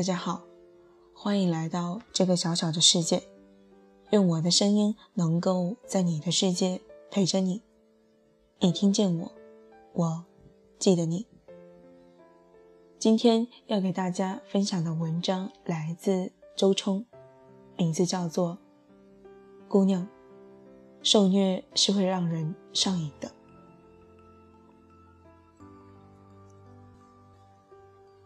大家好，欢迎来到这个小小的世界。愿我的声音能够在你的世界陪着你。你听见我，我记得你。今天要给大家分享的文章来自周冲，名字叫做《姑娘》，受虐是会让人上瘾的。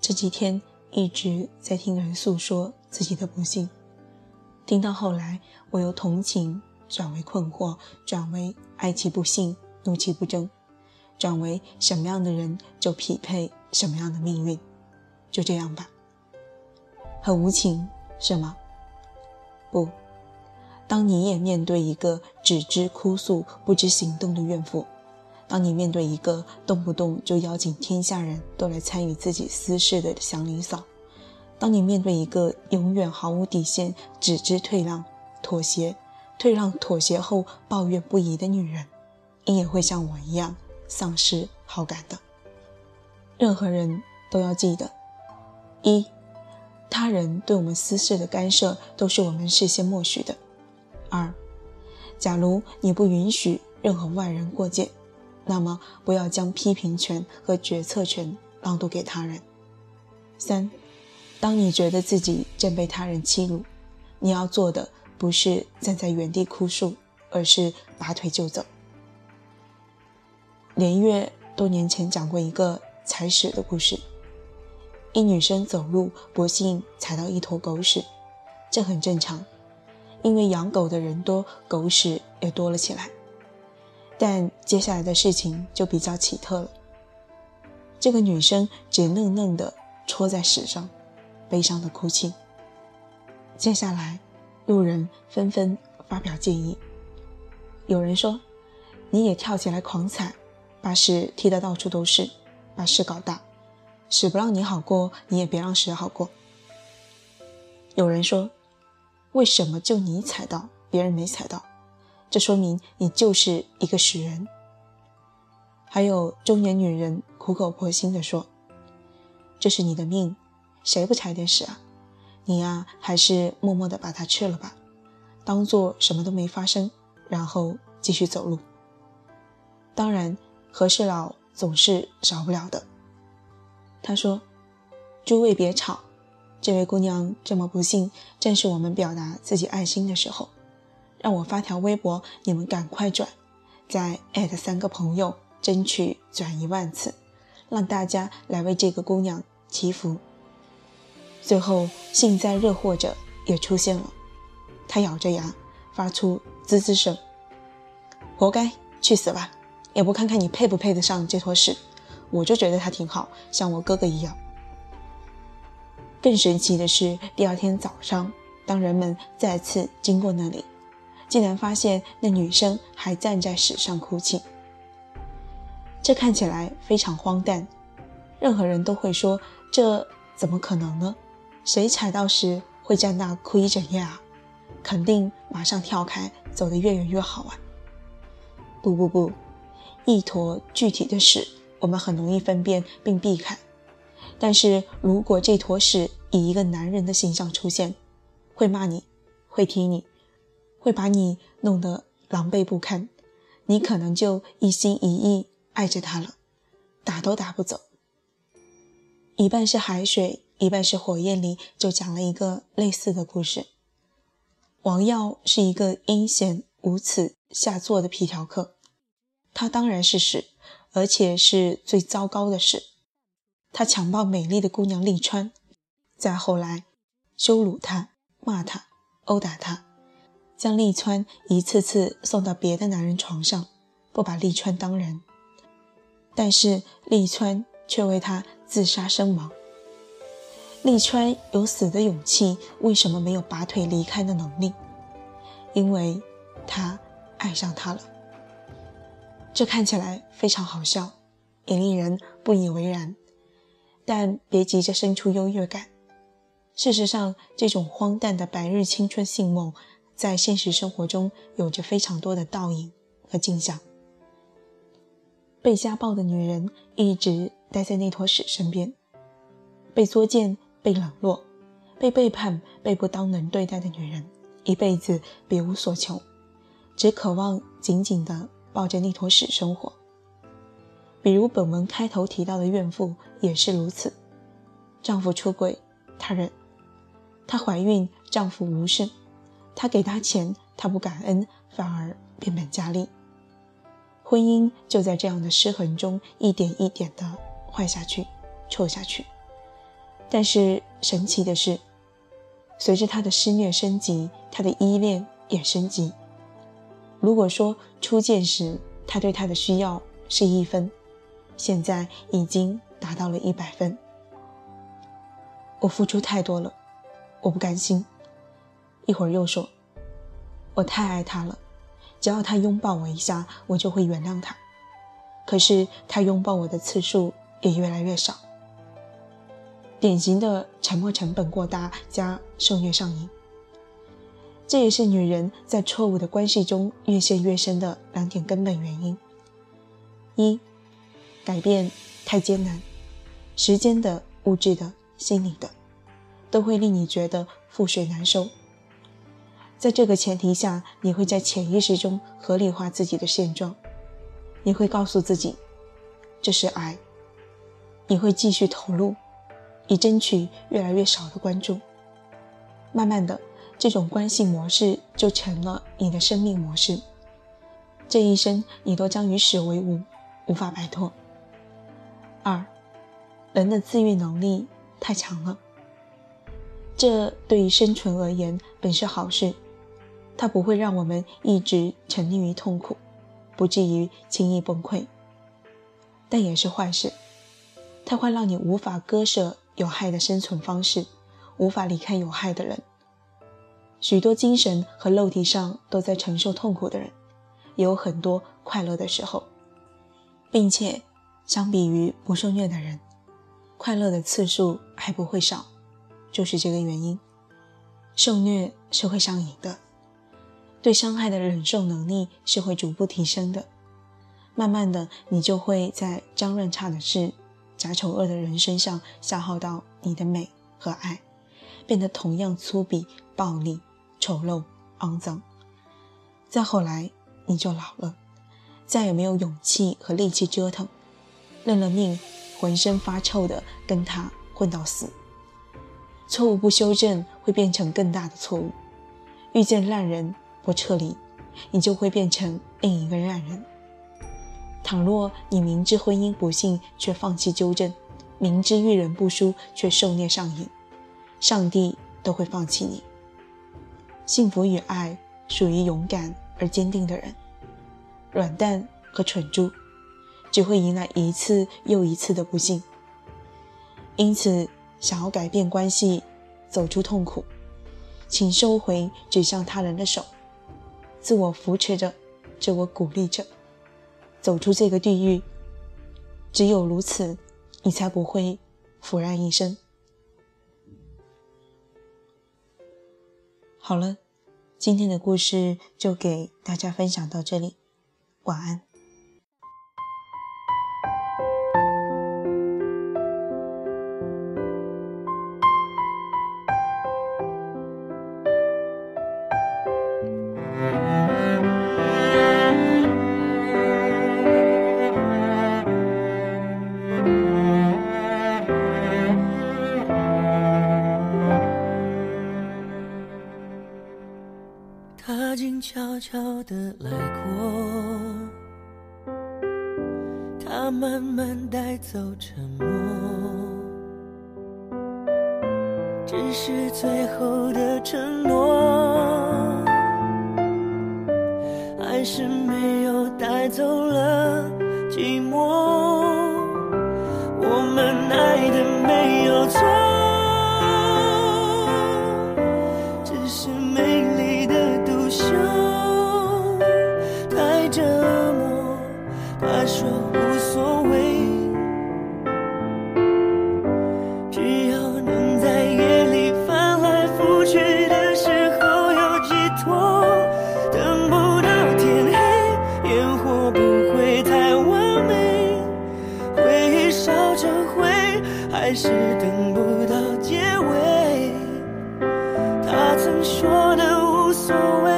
这几天一直在听人诉说自己的不幸，听到后来，我由同情转为困惑，转为爱其不幸，怒其不争，转为什么样的人就匹配什么样的命运，就这样吧。很无情是吗？不，当你也面对一个只知哭诉不知行动的怨妇。当你面对一个动不动就邀请天下人都来参与自己私事的祥林嫂，当你面对一个永远毫无底线、只知退让、妥协、退让、妥协后抱怨不已的女人，你也会像我一样丧失好感的。任何人都要记得：一，他人对我们私事的干涉都是我们事先默许的；二，假如你不允许任何外人过界。那么，不要将批评权和决策权让渡给他人。三，当你觉得自己正被他人欺辱，你要做的不是站在原地哭诉，而是拔腿就走。连月多年前讲过一个踩屎的故事：一女生走路不幸踩到一坨狗屎，这很正常，因为养狗的人多，狗屎也多了起来。但接下来的事情就比较奇特了。这个女生只愣愣地戳在屎上，悲伤的哭泣。接下来，路人纷纷发表建议。有人说：“你也跳起来狂踩，把屎踢得到处都是，把事搞大。屎不让你好过，你也别让屎好过。”有人说：“为什么就你踩到，别人没踩到？”这说明你就是一个屎人。还有中年女人苦口婆心地说：“这是你的命，谁不踩点屎啊？你呀，还是默默地把它吃了吧，当做什么都没发生，然后继续走路。”当然，和事佬总是少不了的。他说：“诸位别吵，这位姑娘这么不幸，正是我们表达自己爱心的时候。”让我发条微博，你们赶快转，再艾特三个朋友，争取转一万次，让大家来为这个姑娘祈福。最后，幸灾乐祸者也出现了，他咬着牙发出滋滋声：“活该，去死吧！也不看看你配不配得上这坨屎，我就觉得他挺好，像我哥哥一样。”更神奇的是，第二天早上，当人们再次经过那里。竟然发现那女生还站在屎上哭泣，这看起来非常荒诞。任何人都会说：“这怎么可能呢？谁踩到屎会在那哭一整夜啊？肯定马上跳开，走得越远越好啊！”不不不，一坨具体的屎，我们很容易分辨并避开。但是如果这坨屎以一个男人的形象出现，会骂你，会踢你。会把你弄得狼狈不堪，你可能就一心一意爱着他了，打都打不走。一半是海水，一半是火焰里，就讲了一个类似的故事。王耀是一个阴险无耻下作的皮条客，他当然是屎，而且是最糟糕的屎。他强暴美丽的姑娘丽川，再后来羞辱她、骂她、殴打她。将利川一次次送到别的男人床上，不把利川当人，但是利川却为他自杀身亡。利川有死的勇气，为什么没有拔腿离开的能力？因为他爱上他了。这看起来非常好笑，也令人不以为然。但别急着生出优越感。事实上，这种荒诞的白日青春性梦。在现实生活中，有着非常多的倒影和镜像。被家暴的女人一直待在那坨屎身边，被作践、被冷落、被背叛、被不当人对待的女人，一辈子别无所求，只渴望紧紧地抱着那坨屎生活。比如本文开头提到的怨妇也是如此，丈夫出轨，她忍；她怀孕，丈夫无视；他给他钱，他不感恩，反而变本加厉。婚姻就在这样的失衡中一点一点的坏下去、臭下去。但是神奇的是，随着他的施虐升级，他的依恋也升级。如果说初见时他对她的需要是一分，现在已经达到了一百分。我付出太多了，我不甘心。一会儿又说，我太爱他了。只要他拥抱我一下，我就会原谅他。可是他拥抱我的次数也越来越少，典型的沉默成本过大加受虐上瘾。这也是女人在错误的关系中越陷越深的两点根本原因：一、改变太艰难，时间的、物质的、心理的，都会令你觉得覆水难收。在这个前提下，你会在潜意识中合理化自己的现状，你会告诉自己这是爱，你会继续投入，以争取越来越少的关注。慢慢的，这种关系模式就成了你的生命模式，这一生你都将与屎为伍，无法摆脱。二，人的自愈能力太强了，这对于生存而言本是好事。它不会让我们一直沉溺于痛苦，不至于轻易崩溃，但也是坏事。它会让你无法割舍有害的生存方式，无法离开有害的人。许多精神和肉体上都在承受痛苦的人，也有很多快乐的时候，并且相比于不受虐的人，快乐的次数还不会少，就是这个原因。受虐是会上瘾的。对伤害的忍受能力是会逐步提升的，慢慢的，你就会在脏乱差的事、假丑恶的人身上消耗到你的美和爱，变得同样粗鄙、暴力、丑陋、肮脏。再后来，你就老了，再也没有勇气和力气折腾，认了命，浑身发臭的跟他混到死。错误不修正，会变成更大的错误。遇见烂人。或撤离，你就会变成另一个烂人。倘若你明知婚姻不幸却放弃纠正，明知遇人不淑却受虐上瘾，上帝都会放弃你。幸福与爱属于勇敢而坚定的人，软蛋和蠢猪只会迎来一次又一次的不幸。因此，想要改变关系，走出痛苦，请收回指向他人的手。自我扶持着，自我鼓励着，走出这个地狱。只有如此，你才不会腐烂一生。好了，今天的故事就给大家分享到这里，晚安。他静悄悄地来过，他慢慢带走沉默，只是最后的承诺，还是没有带走了寂寞。我们爱的成灰，还是等不到结尾。他曾说的无所谓。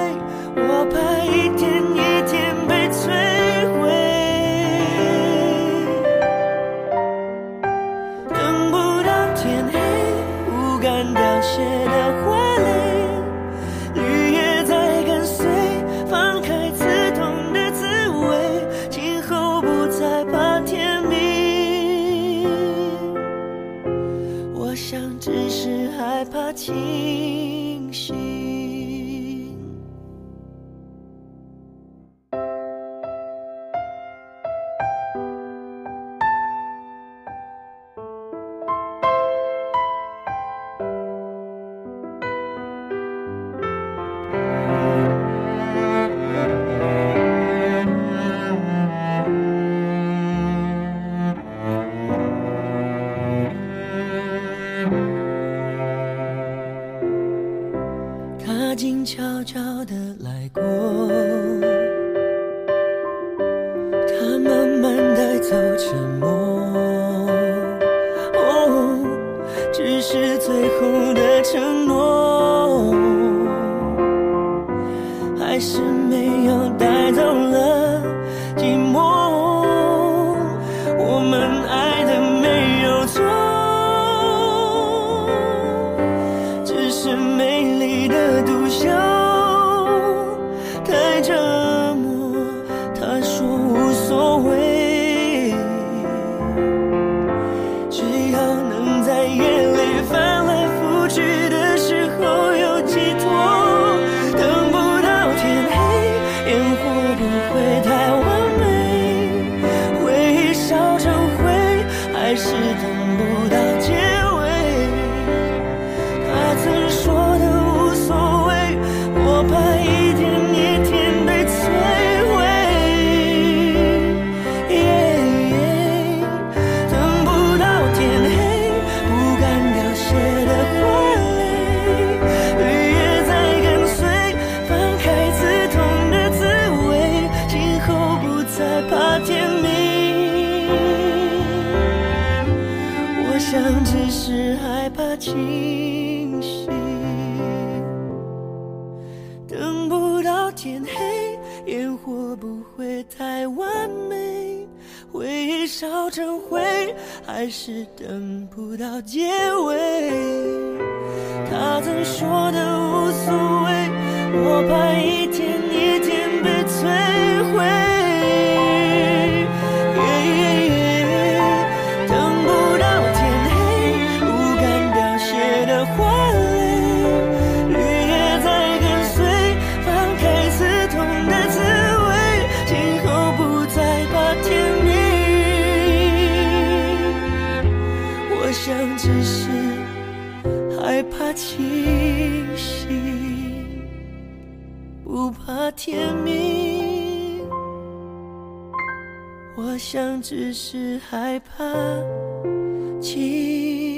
情。是害怕清醒，等不到天黑，烟火不会太完美，回忆烧成灰，还是等不到结尾，他曾说的无所谓，我怕一天。清醒不怕天明我想只是害怕清